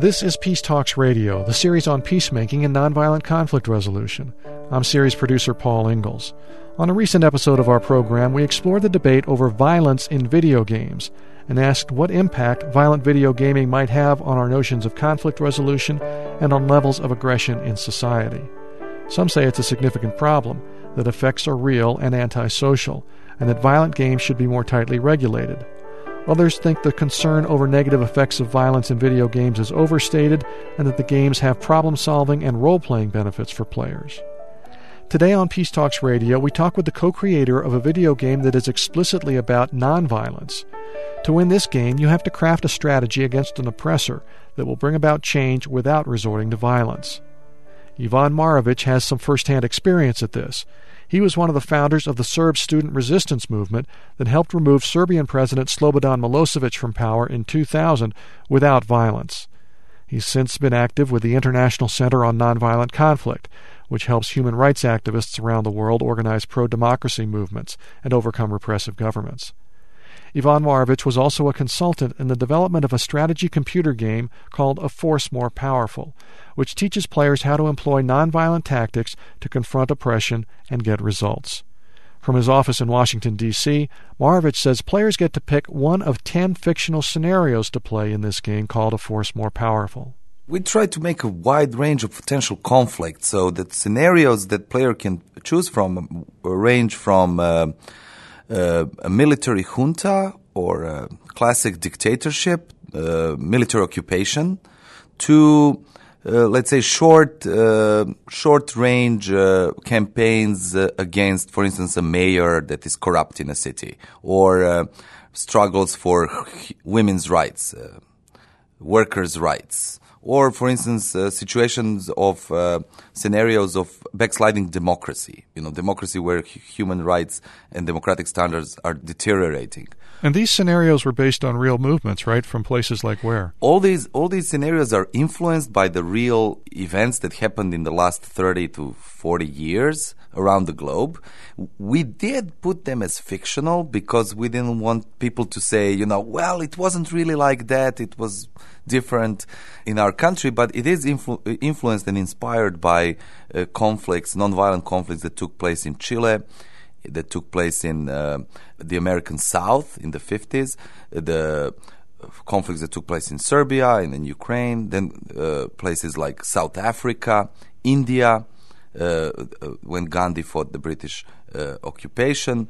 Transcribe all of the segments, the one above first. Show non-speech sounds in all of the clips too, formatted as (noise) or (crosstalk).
This is Peace Talks Radio, the series on peacemaking and nonviolent conflict resolution. I'm series producer Paul Ingles. On a recent episode of our program, we explored the debate over violence in video games and asked what impact violent video gaming might have on our notions of conflict resolution and on levels of aggression in society. Some say it's a significant problem, that effects are real and antisocial, and that violent games should be more tightly regulated. Others think the concern over negative effects of violence in video games is overstated and that the games have problem solving and role playing benefits for players. Today on Peace Talks Radio, we talk with the co creator of a video game that is explicitly about nonviolence. To win this game, you have to craft a strategy against an oppressor that will bring about change without resorting to violence. Ivan Marovic has some first hand experience at this. He was one of the founders of the Serb student resistance movement that helped remove Serbian President Slobodan Milosevic from power in 2000 without violence. He's since been active with the International Center on Nonviolent Conflict, which helps human rights activists around the world organize pro democracy movements and overcome repressive governments. Ivan Marovic was also a consultant in the development of a strategy computer game called A Force More Powerful, which teaches players how to employ nonviolent tactics to confront oppression and get results. From his office in Washington, D.C., Marovic says players get to pick one of ten fictional scenarios to play in this game called A Force More Powerful. We try to make a wide range of potential conflicts so that scenarios that player can choose from range from uh, uh, a military junta or a classic dictatorship, uh, military occupation, to uh, let's say short uh, short range uh, campaigns uh, against, for instance, a mayor that is corrupt in a city, or struggles for women's rights, workers' rights, or, for instance, uh, situations of uh, scenarios of backsliding democracy, you know, democracy where human rights and democratic standards are deteriorating. And these scenarios were based on real movements, right? From places like where? All these all these scenarios are influenced by the real events that happened in the last 30 to 40 years around the globe. We did put them as fictional because we didn't want people to say, you know, well, it wasn't really like that. It was different in our country, but it is influ- influenced and inspired by uh, conflicts, nonviolent conflicts that took place in Chile, that took place in uh, the American South in the 50s, the conflicts that took place in Serbia and in Ukraine, then uh, places like South Africa, India, when Gandhi fought the British uh, occupation,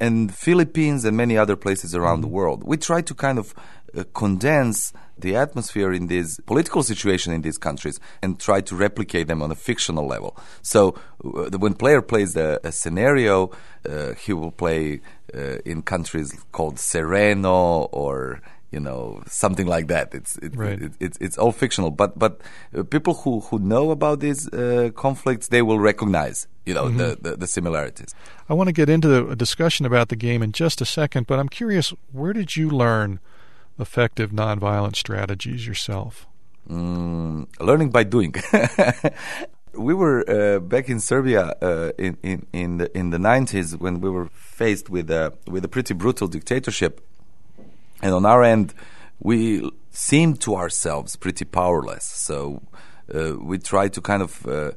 and Philippines and many other places around mm-hmm. the world. We try to kind of uh, condense the atmosphere in this political situation in these countries and try to replicate them on a fictional level. So uh, when player plays a, a scenario, uh, he will play uh, in countries called Sereno or you know something like that. It's it, right. it, it, it's all fictional, but but uh, people who who know about these uh, conflicts they will recognize you know mm-hmm. the, the, the similarities. I want to get into a discussion about the game in just a second, but I'm curious, where did you learn? effective nonviolent strategies yourself? Mm, learning by doing. (laughs) we were uh, back in Serbia uh, in in in the in the nineties when we were faced with a with a pretty brutal dictatorship, and on our end, we seemed to ourselves pretty powerless. So uh, we tried to kind of uh,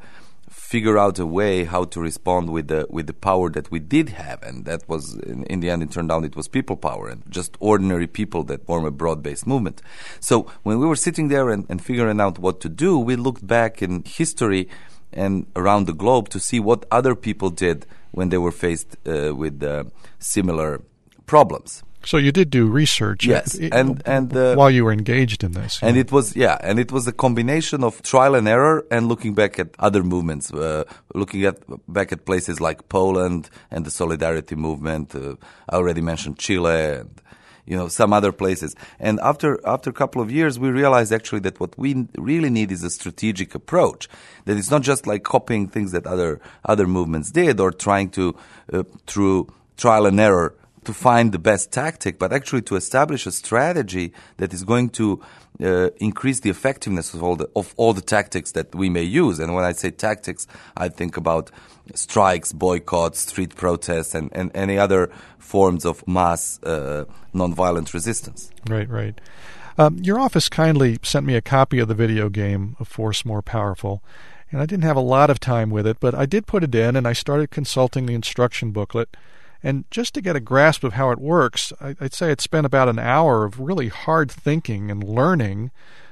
figure out a way how to respond with the with the power that we did have, and that was in, in the end it turned out it was people power and just ordinary people that form a broad-based movement. So when we were sitting there and, and figuring out what to do, we looked back in history and around the globe to see what other people did when they were faced uh, with uh, similar problems. So you did do research, yes, and and uh, while you were engaged in this, and it was yeah, and it was a combination of trial and error and looking back at other movements, uh, looking at back at places like Poland and the Solidarity movement. Uh, I already mentioned Chile and you know some other places. And after after a couple of years, we realized actually that what we really need is a strategic approach. That it's not just like copying things that other other movements did or trying to uh, through trial and error to find the best tactic, but actually to establish a strategy that is going to uh, increase the effectiveness of all the of all the tactics that we may use. And when I say tactics, I think about strikes, boycotts, street protests, and, and any other forms of mass uh, nonviolent resistance. Right, right. Um, your office kindly sent me a copy of the video game of Force More Powerful, and I didn't have a lot of time with it, but I did put it in and I started consulting the instruction booklet. And just to get a grasp of how it works, I'd say I'd spent about an hour of really hard thinking and learning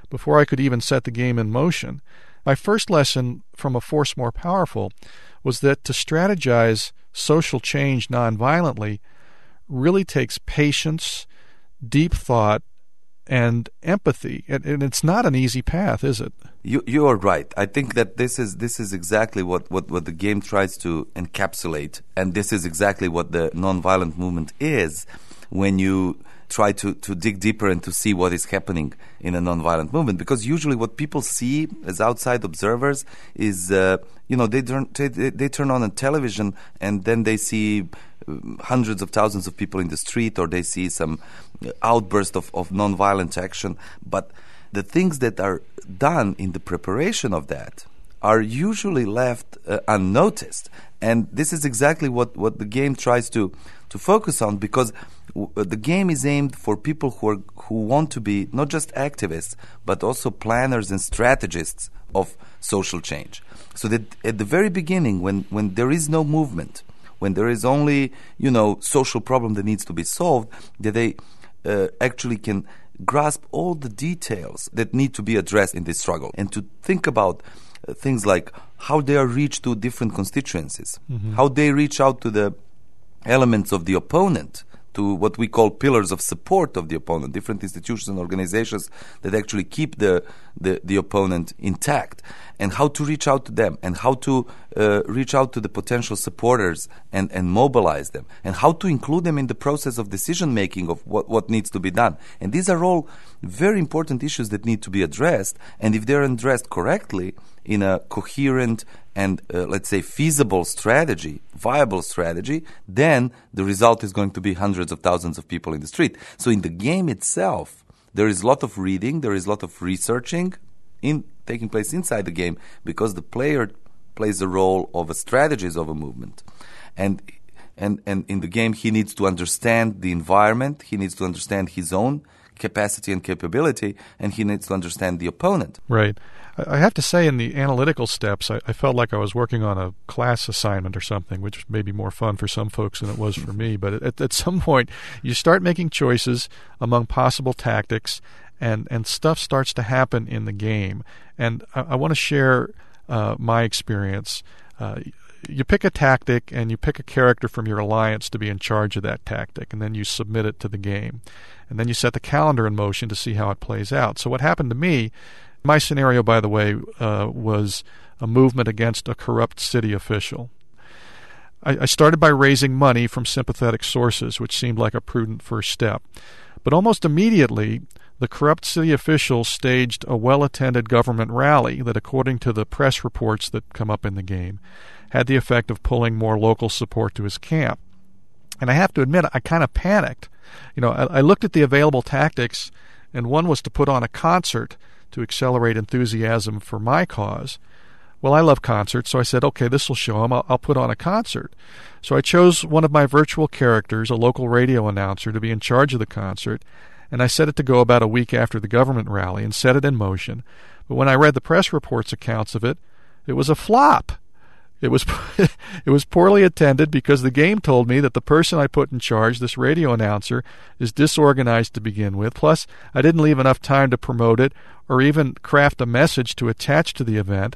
before I could even set the game in motion. My first lesson from A Force More Powerful was that to strategize social change nonviolently really takes patience, deep thought, and empathy. And, and, it's not an easy path, is it? You you are right. I think that this is this is exactly what, what, what the game tries to encapsulate, and this is exactly what the nonviolent movement is. When you try to, to dig deeper and to see what is happening in a nonviolent movement, because usually what people see as outside observers is, uh, you know, they turn they, they turn on a television and then they see hundreds of thousands of people in the street or they see some outburst of, of nonviolent action. But the things that are done in the preparation of that are usually left uh, unnoticed. And this is exactly what, what the game tries to, to focus on because w- uh, the game is aimed for people who, are, who want to be not just activists, but also planners and strategists of social change. So that at the very beginning, when, when there is no movement, when there is only you know social problem that needs to be solved, that they uh, actually can grasp all the details that need to be addressed in this struggle, and to think about uh, things like how they are reached to different constituencies, mm-hmm. how they reach out to the elements of the opponent to what we call pillars of support of the opponent, different institutions and organizations that actually keep the, the, the opponent intact, and how to reach out to them, and how to uh, reach out to the potential supporters and, and mobilize them, and how to include them in the process of decision making of what, what needs to be done. And these are all very important issues that need to be addressed, and if they're addressed correctly, in a coherent and uh, let's say feasible strategy, viable strategy, then the result is going to be hundreds of thousands of people in the street. So in the game itself, there is a lot of reading, there is a lot of researching in taking place inside the game because the player plays the role of a strategist of a movement. And and, and in the game he needs to understand the environment, he needs to understand his own capacity and capability, and he needs to understand the opponent. Right. I have to say, in the analytical steps, I, I, felt like I was working on a class assignment or something, which may be more fun for some folks than it was for (laughs) me. But at, at some point, you start making choices among possible tactics, and, and stuff starts to happen in the game. And I, I want to share uh, my experience. Uh, you pick a tactic and you pick a character from your alliance to be in charge of that tactic, and then you submit it to the game. And then you set the calendar in motion to see how it plays out. So, what happened to me my scenario, by the way, uh, was a movement against a corrupt city official. I, I started by raising money from sympathetic sources, which seemed like a prudent first step. But almost immediately, the corrupt city official staged a well attended government rally that, according to the press reports that come up in the game, had the effect of pulling more local support to his camp. And I have to admit, I kind of panicked. You know, I, I looked at the available tactics, and one was to put on a concert to accelerate enthusiasm for my cause. Well, I love concerts, so I said, okay, this will show them. I'll, I'll, put on a concert. So I chose one of my virtual characters, a local radio announcer, to be in charge of the concert, and I set it to go about a week after the government rally and set it in motion. But when I read the press reports accounts of it, it was a flop. It was (laughs) it was poorly attended because the game told me that the person I put in charge, this radio announcer, is disorganized to begin with. Plus, I didn't leave enough time to promote it or even craft a message to attach to the event.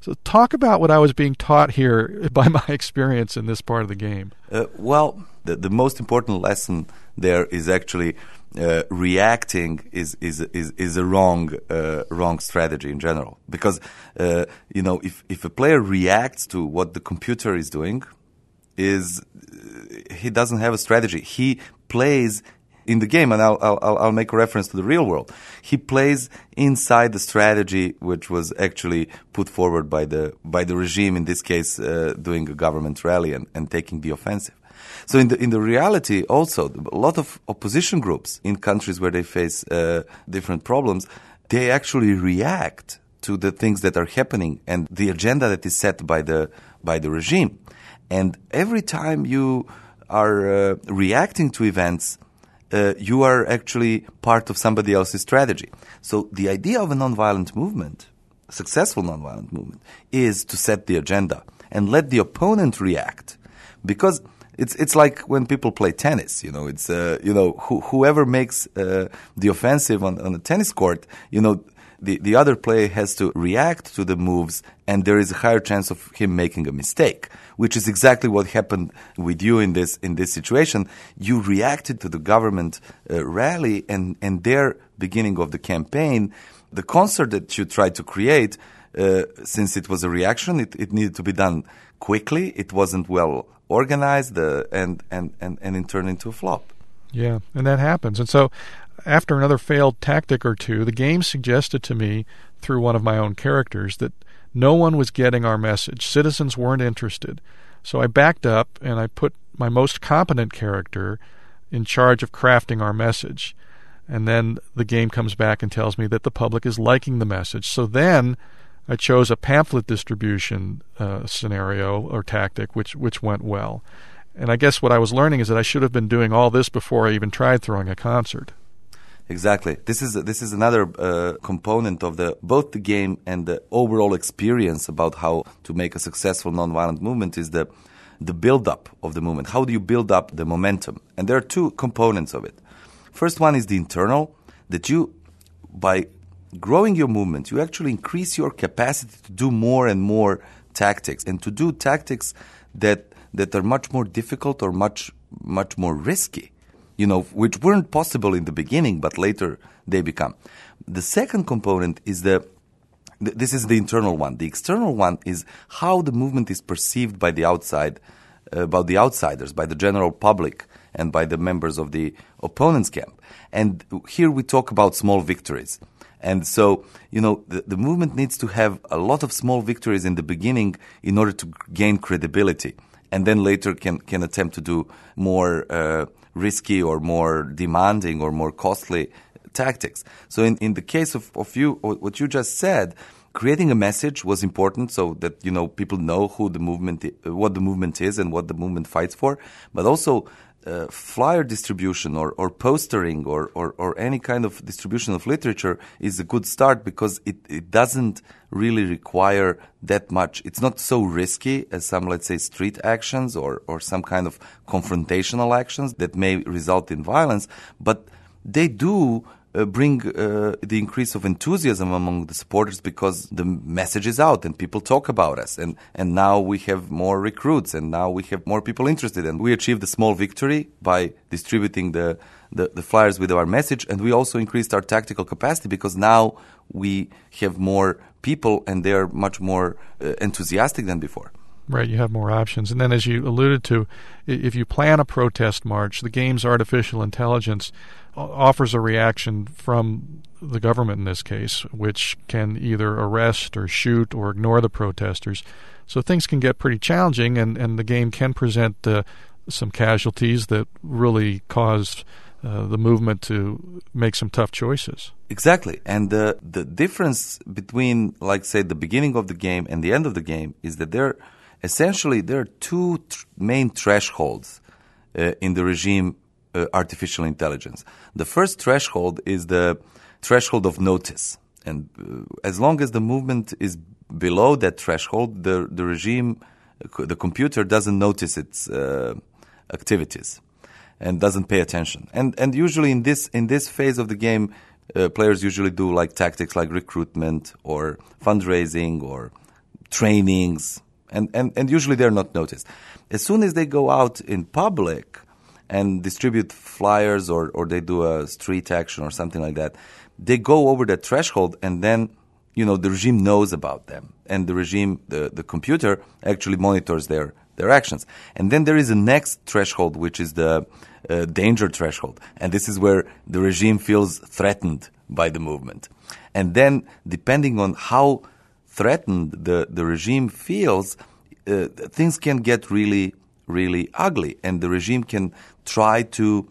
So, talk about what I was being taught here (laughs) by my experience in this part of the game. Uh, well, the, the most important lesson there is actually uh, reacting is is is is a wrong uh, wrong strategy in general. Because uh, you know if if a player reacts to what the computer is doing is uh, he doesn't have a strategy. He plays in the game and I'll, I'll I'll make a reference to the real world. He plays inside the strategy which was actually put forward by the by the regime in this case uh, doing a government rally and, and taking the offensive so in the in the reality, also a lot of opposition groups in countries where they face uh, different problems, they actually react to the things that are happening and the agenda that is set by the by the regime. And every time you are uh, reacting to events, uh, you are actually part of somebody else's strategy. So the idea of a nonviolent movement, successful nonviolent movement, is to set the agenda and let the opponent react. Because it's it's like when people play tennis. You know, it's uh, you know whoever makes uh, the offensive on, on a tennis court. You know, the the other player has to react to the moves, and there is a higher chance of him making a mistake. Which is exactly what happened with you in this in this situation. You reacted to the government uh, rally and and their beginning of the campaign. The concert that you tried to create, uh, since it was a reaction, it, it needed to be done quickly. It wasn't well organized uh, and, and, and, and it turned into a flop. Yeah, and that happens. And so after another failed tactic or two, the game suggested to me through one of my own characters that no one was getting our message. Citizens weren't interested. So I backed up and I put my most competent character in charge of crafting our message. And then the game comes back and tells me that the public is liking the message. So then I chose a pamphlet distribution uh, scenario or tactic, which which went well. And I guess what I was learning is that I should have been doing all this before I even tried throwing a concert. Exactly. This is this is another uh, component of the both the game and the overall experience about how to make a successful nonviolent movement is the the build up of the movement. How do you build up the momentum? And there are two components of it. First one is the internal that you by growing your movement, you actually increase your capacity to do more and more tactics and to do tactics that that are much more difficult or much much more risky, you know, which weren't possible in the beginning, but later they become. The second component is the this is the internal one. The external one is how the movement is perceived by the outside, uh, by the outsiders, by the general public, and by the members of the opponent's camp. And here we talk about small victories. And so, you know, the, the movement needs to have a lot of small victories in the beginning in order to gain credibility. And then later can, can attempt to do more uh, risky or more demanding or more costly tactics. So in, in the case of, of you, what you just said, creating a message was important so that you know people know who the movement what the movement is and what the movement fights for but also uh, flyer distribution or, or postering or, or, or, any kind of distribution of literature is a good start because it, it doesn't really require that much. It's not so risky as some, let's say, street actions or, or some kind of confrontational actions that may result in violence, but they do uh, bring uh, the increase of enthusiasm among the supporters because the message is out and people talk about us and, and now we have more recruits and now we have more people interested and we achieved a small victory by distributing the, the, the flyers with our message and we also increased our tactical capacity because now we have more people and they are much more uh, enthusiastic than before. Right, you have more options. And then, as you alluded to, if you plan a protest march, the game's artificial intelligence offers a reaction from the government in this case, which can either arrest or shoot or ignore the protesters. So things can get pretty challenging, and, and the game can present uh, some casualties that really cause uh, the movement to make some tough choices. Exactly. And the, the difference between, like, say, the beginning of the game and the end of the game is that there, essentially, there are two tr- main thresholds uh, in the regime uh, artificial intelligence. The first threshold is the threshold of notice. And uh, as long as the movement is below that threshold, the, the regime, the computer doesn't notice its uh, activities and doesn't pay attention. And, and usually in this, in this phase of the game, uh, players usually do like tactics like recruitment or fundraising or trainings, and, and, and usually they're not noticed. As soon as they go out in public, and distribute flyers or, or they do a street action or something like that, they go over that threshold and then, you know, the regime knows about them. And the regime, the, the computer actually monitors their, their actions. And then there is a next threshold, which is the uh, danger threshold. And this is where the regime feels threatened by the movement. And then, depending on how threatened the, the regime feels, uh, things can get really really ugly. And the regime can try to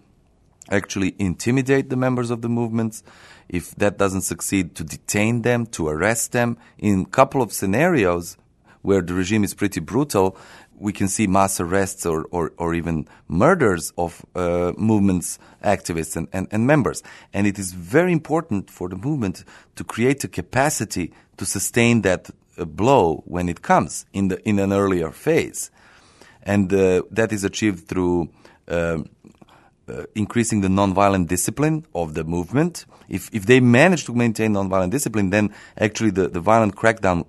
actually intimidate the members of the movements. If that doesn't succeed, to detain them, to arrest them. In a couple of scenarios where the regime is pretty brutal, we can see mass arrests or, or, or even murders of uh, movements activists and, and, and members. And it is very important for the movement to create a capacity to sustain that uh, blow when it comes in, the, in an earlier phase. And uh, that is achieved through um, uh, increasing the nonviolent discipline of the movement. If, if they manage to maintain nonviolent discipline, then actually the, the violent crackdown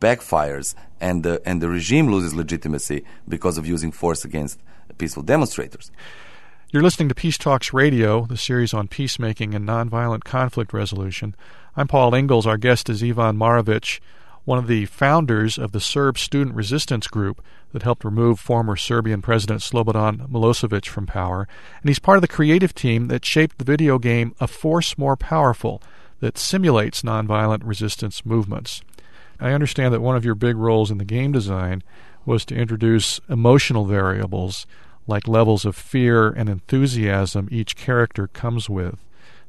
backfires and the, and the regime loses legitimacy because of using force against peaceful demonstrators. You're listening to Peace Talks Radio, the series on peacemaking and nonviolent conflict resolution. I'm Paul Ingles. Our guest is Ivan Marovic, one of the founders of the Serb Student Resistance Group that helped remove former Serbian President Slobodan Milosevic from power. And he's part of the creative team that shaped the video game A Force More Powerful that simulates nonviolent resistance movements. I understand that one of your big roles in the game design was to introduce emotional variables like levels of fear and enthusiasm each character comes with.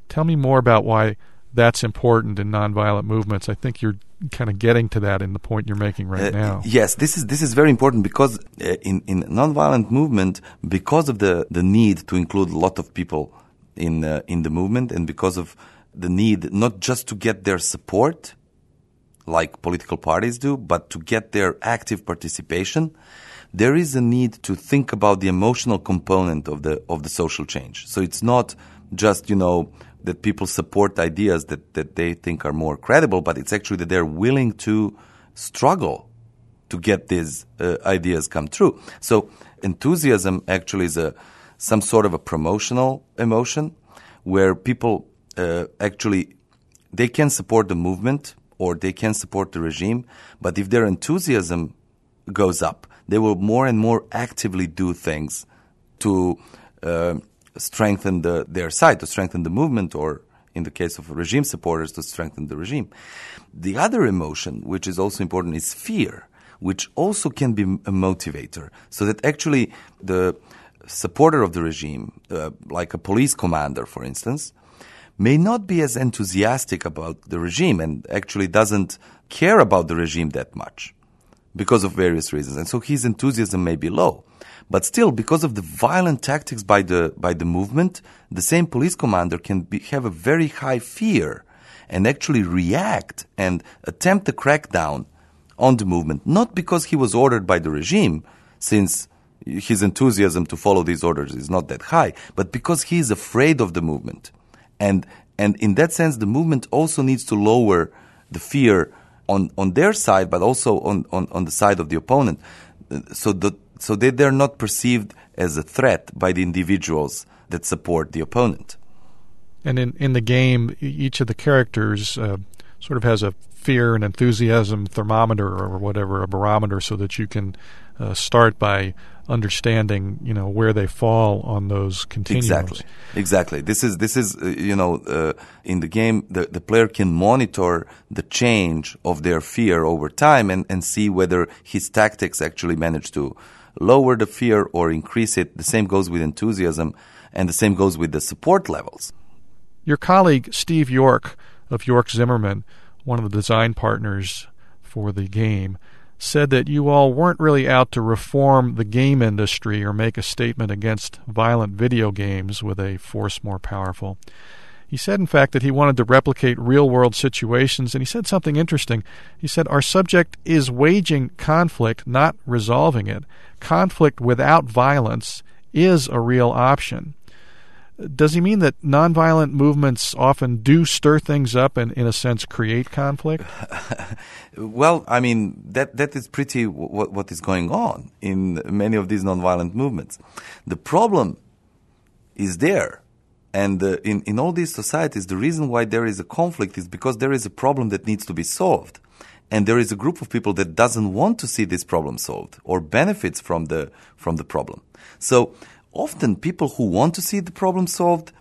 Tell me more about why that's important in nonviolent movements. I think you're kind of getting to that in the point you're making right uh, now. Yes, this is this is very important because uh, in in nonviolent movement, because of the the need to include a lot of people in uh, in the movement, and because of the need not just to get their support like political parties do, but to get their active participation, there is a need to think about the emotional component of the of the social change. So it's not just you know that people support ideas that, that they think are more credible, but it's actually that they're willing to struggle to get these uh, ideas come true. So enthusiasm actually is a some sort of a promotional emotion where people uh, actually they can support the movement or they can support the regime. But if their enthusiasm goes up, they will more and more actively do things to uh, strengthen the, their side, to strengthen the movement, or in the case of regime supporters, to strengthen the regime. The other emotion, which is also important, is fear, which also can be a motivator. So that actually the supporter of the regime, uh, like a police commander, for instance, may not be as enthusiastic about the regime and actually doesn't care about the regime that much because of various reasons. And so his enthusiasm may be low. But still, because of the violent tactics by the, by the movement, the same police commander can be, have a very high fear and actually react and attempt a crackdown on the movement, not because he was ordered by the regime, since his enthusiasm to follow these orders is not that high, but because he is afraid of the movement. And, and in that sense, the movement also needs to lower the fear on, on their side, but also on, on, on the side of the opponent. So, the, so that they're not perceived as a threat by the individuals that support the opponent. And in, in the game, each of the characters uh, sort of has a fear and enthusiasm thermometer or whatever, a barometer, so that you can uh, start by understanding you know where they fall on those continuums. Exactly, exactly. This is this is uh, you know uh, in the game the the player can monitor the change of their fear over time and and see whether his tactics actually manage to lower the fear or increase it. The same goes with enthusiasm, and the same goes with the support levels. Your colleague Steve York of York Zimmerman, one of the design partners for the game said that you all weren't really out to reform the game industry or make a statement against violent video games with a force more powerful. He said, in fact, that he wanted to replicate real world situations, and he said something interesting. He said, Our subject is waging conflict, not resolving it. Conflict without violence is a real option. Does he mean that nonviolent movements often do stir things up and, in a sense, create conflict? (laughs) well, I mean that that is pretty what what is going on in many of these nonviolent movements. The problem is there, and uh, in in all these societies, the reason why there is a conflict is because there is a problem that needs to be solved, and there is a group of people that doesn't want to see this problem solved or benefits from the from the problem. So often people who want to see the problem solved,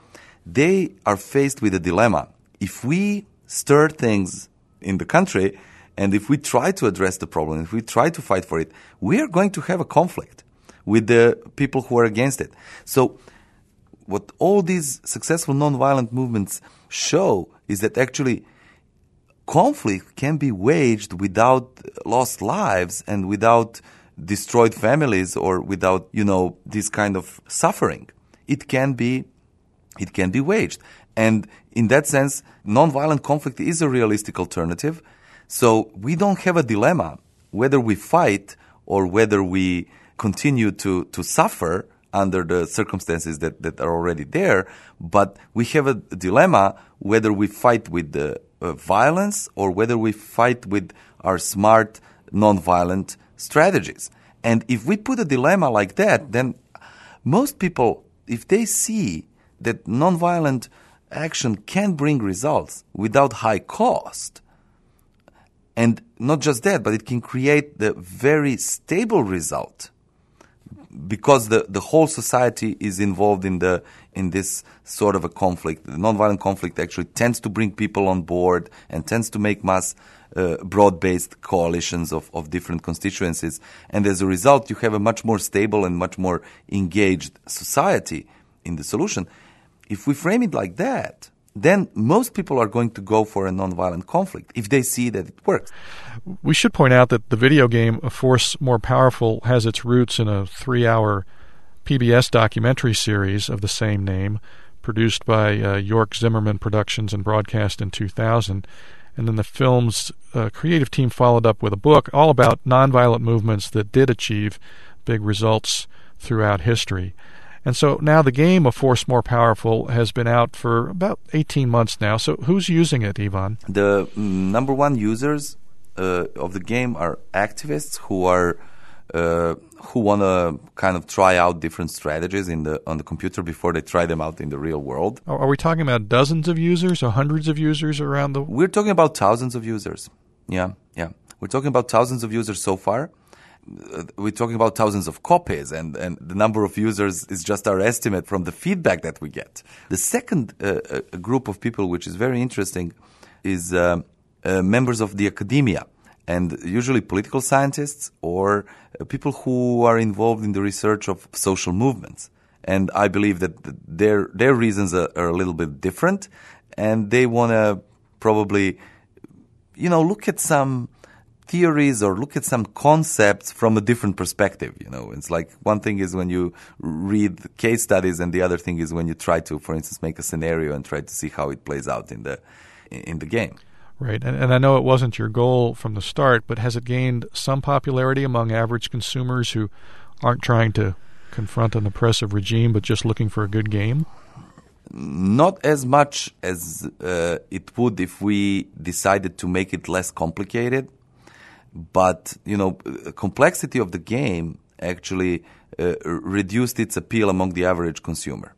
they are faced with a dilemma. If we stir things in the country and if we try to address the problem, if we try to fight for it, we are going to have a conflict with the people who are against it. So what all these successful nonviolent movements show is that actually conflict can be waged without lost lives and without destroyed families or without, you know, this kind of suffering. It can be, it can be waged. And in that sense, nonviolent conflict is a realistic alternative. So we don't have a dilemma whether we fight or whether we continue to, to suffer under the circumstances that, that are already there. But we have a dilemma whether we fight with the uh, violence or whether we fight with our smart, nonviolent strategies. And if we put a dilemma like that, then most people, if they see that nonviolent action can bring results without high cost, and not just that, but it can create the very stable result because the, the whole society is involved in the in this sort of a conflict. The nonviolent conflict actually tends to bring people on board and tends to make mass uh, broad-based coalitions of, of different constituencies. And as a result, you have a much more stable and much more engaged society in the solution. If we frame it like that, then most people are going to go for a nonviolent conflict if they see that it works. We should point out that the video game A Force More Powerful has its roots in a three hour PBS documentary series of the same name, produced by uh, York Zimmerman Productions and broadcast in 2000. And then the film's uh, creative team followed up with a book all about nonviolent movements that did achieve big results throughout history. And so now the game of Force More Powerful has been out for about 18 months now. So who's using it, Ivan? The number one users uh, of the game are activists who are uh, who want to kind of try out different strategies in the on the computer before they try them out in the real world. Are we talking about dozens of users or hundreds of users around the? We're talking about thousands of users. Yeah, yeah. We're talking about thousands of users so far we're talking about thousands of copies, and, and the number of users is just our estimate from the feedback that we get. The second uh, uh group of people, which is very interesting, is uh, uh, members of the academia, and usually political scientists or uh, people who are involved in the research of social movements. And I believe that their their reasons are, are a little bit different, and they want to probably, you know, look at some theories or look at some concepts from a different perspective. You know, it's like one thing is when you read case studies, and the other thing is when you try to, for instance, make a scenario and try to see how it plays out in the in the game. Right, and, and I know it wasn't your goal from the start, but has it gained some popularity among average consumers who aren't trying to confront an oppressive regime, but just looking for a good game? Not as much as uh, it would if we decided to make it less complicated but you know, complexity of the game actually uh, reduced its appeal among the average consumer.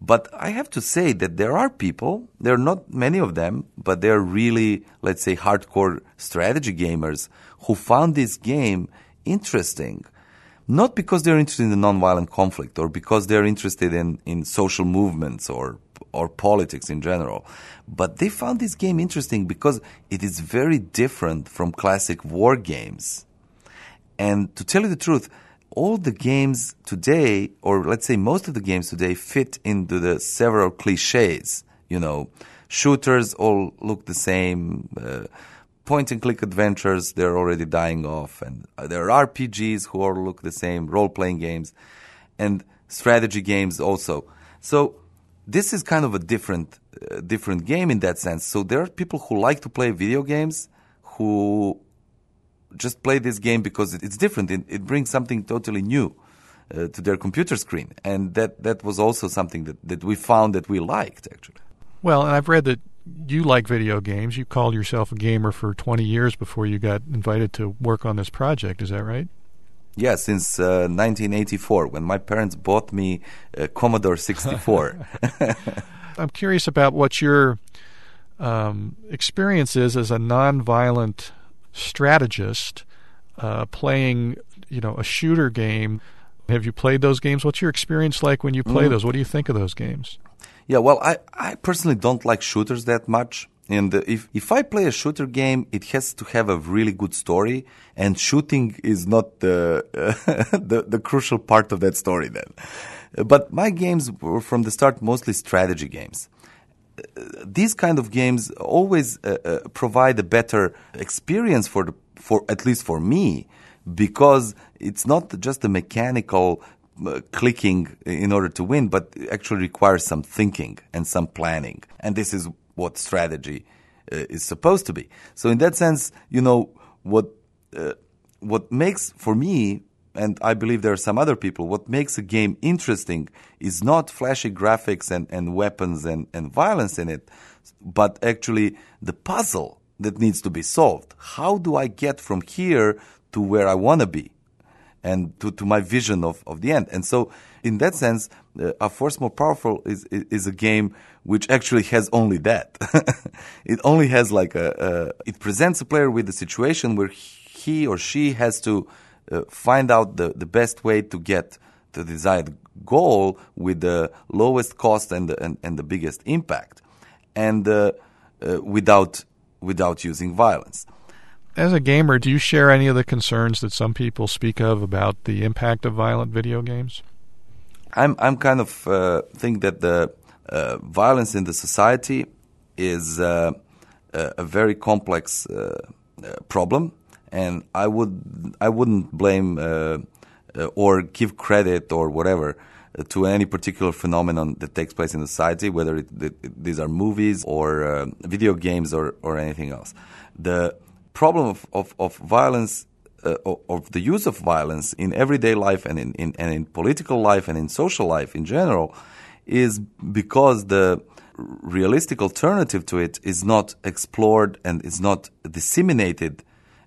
But I have to say that there are people, there are not many of them, but they're really, let's say, hardcore strategy gamers who found this game interesting. Not because they're interested in nonviolent conflict or because they're interested in, in social movements or or politics in general. But they found this game interesting because it is very different from classic war games. And to tell you the truth, all the games today, or let's say most of the games today, fit into the several cliches. You know, shooters all look the same. Uh, point and click adventures, they're already dying off. And there are RPGs who all look the same, role playing games, and strategy games also. So this is kind of a different uh, different game in that sense. So there are people who like to play video games who just play this game because it's different. It, it brings something totally new uh, to their computer screen, and that that was also something that that we found that we liked actually. Well, and I've read that you like video games. You called yourself a gamer for 20 years before you got invited to work on this project. Is that right? Yeah, since uh, 1984, when my parents bought me a Commodore 64. (laughs) I'm curious about what your um, experience is as a nonviolent strategist uh, playing, you know, a shooter game. Have you played those games? What's your experience like when you play mm. those? What do you think of those games? Yeah, well, I, I personally don't like shooters that much. And if, if I play a shooter game, it has to have a really good story, and shooting is not the, uh, (laughs) the, the crucial part of that story then. But my games were from the start mostly strategy games. These kind of games always uh, uh, provide a better experience for the, for at least for me because it's not just a mechanical uh, clicking in order to win, but actually requires some thinking and some planning. And this is what strategy uh, is supposed to be. So in that sense, you know, what, uh, what makes, for me, and I believe there are some other people, what makes a game interesting is not flashy graphics and, and weapons and, and violence in it, but actually the puzzle that needs to be solved. How do I get from here to where I want to be? And to, to my vision of, of the end. And so, in that sense, uh, A Force More Powerful is, is, is a game which actually has only that. (laughs) it only has like a, it presents a player with a situation where he or she has to uh, find out the, the best way to get the desired goal with the lowest cost and the, and, and the biggest impact, and uh, uh, without without using violence. As a gamer, do you share any of the concerns that some people speak of about the impact of violent video games? I'm I'm kind of uh, think that the uh, violence in the society is uh, a very complex problem and I would I wouldn't blame uh, uh, or give credit or whatever uh, to any particular phenomenon that takes place in society, whether it, it, these are movies or uh, video games or, or anything else. The problem of, of, of violence, uh, of the use of violence in everyday life and in, in, and in political life and in social life in general is because the realistic alternative to it is not explored and is not disseminated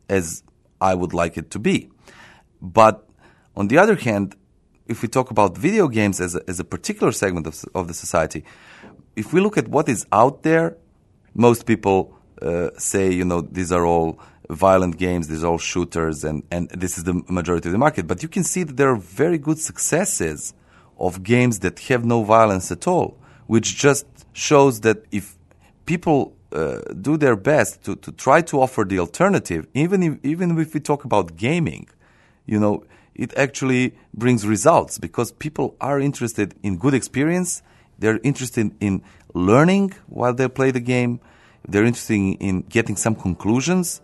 as I would like it to be. But on the other hand, if we talk about video games as a, as a particular segment of, of the society, if we look at what is out there, most people uh, say, you know, these are all violent games, these are all shooters, and, and this is the majority of the market. But you can see that there are very good successes of games that have no violence at all, which just shows that if people uh, do their best to, to try to offer the alternative, even if, even if we talk about gaming, you know, it actually brings results because people are interested in good experience. They're interested in learning while they play the game. They're interested in getting some conclusions.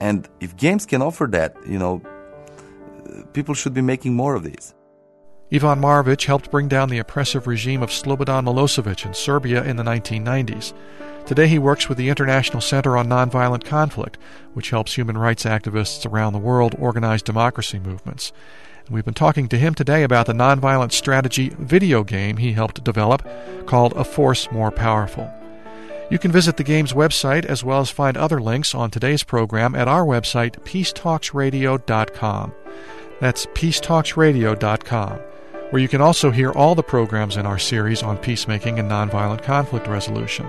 And if games can offer that, you know, people should be making more of these. Ivan Marovic helped bring down the oppressive regime of Slobodan Milosevic in Serbia in the 1990s. Today he works with the International Center on Nonviolent Conflict, which helps human rights activists around the world organize democracy movements. And we've been talking to him today about the nonviolent strategy video game he helped develop called A Force More Powerful. You can visit the game's website as well as find other links on today's program at our website, peacetalksradio.com. That's peacetalksradio.com where you can also hear all the programs in our series on peacemaking and nonviolent conflict resolution.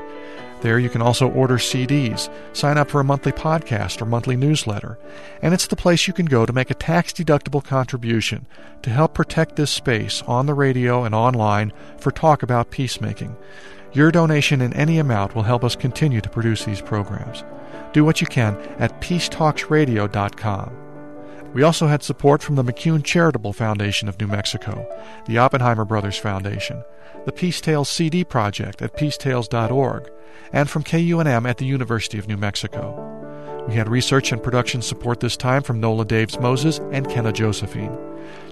There you can also order CDs, sign up for a monthly podcast or monthly newsletter, and it's the place you can go to make a tax deductible contribution to help protect this space on the radio and online for talk about peacemaking. Your donation in any amount will help us continue to produce these programs. Do what you can at peacetalksradio.com. We also had support from the McCune Charitable Foundation of New Mexico, the Oppenheimer Brothers Foundation, the Peace Tales CD Project at peacetales.org, and from KUNM at the University of New Mexico. We had research and production support this time from Nola Daves Moses and Kenna Josephine.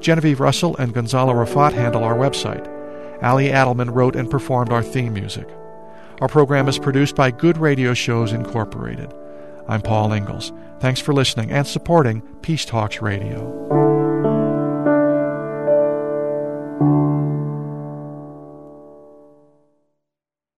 Genevieve Russell and Gonzalo Rafat handle our website. Ali Adelman wrote and performed our theme music. Our program is produced by Good Radio Shows Incorporated. I'm Paul Ingles. Thanks for listening and supporting Peace Talks Radio.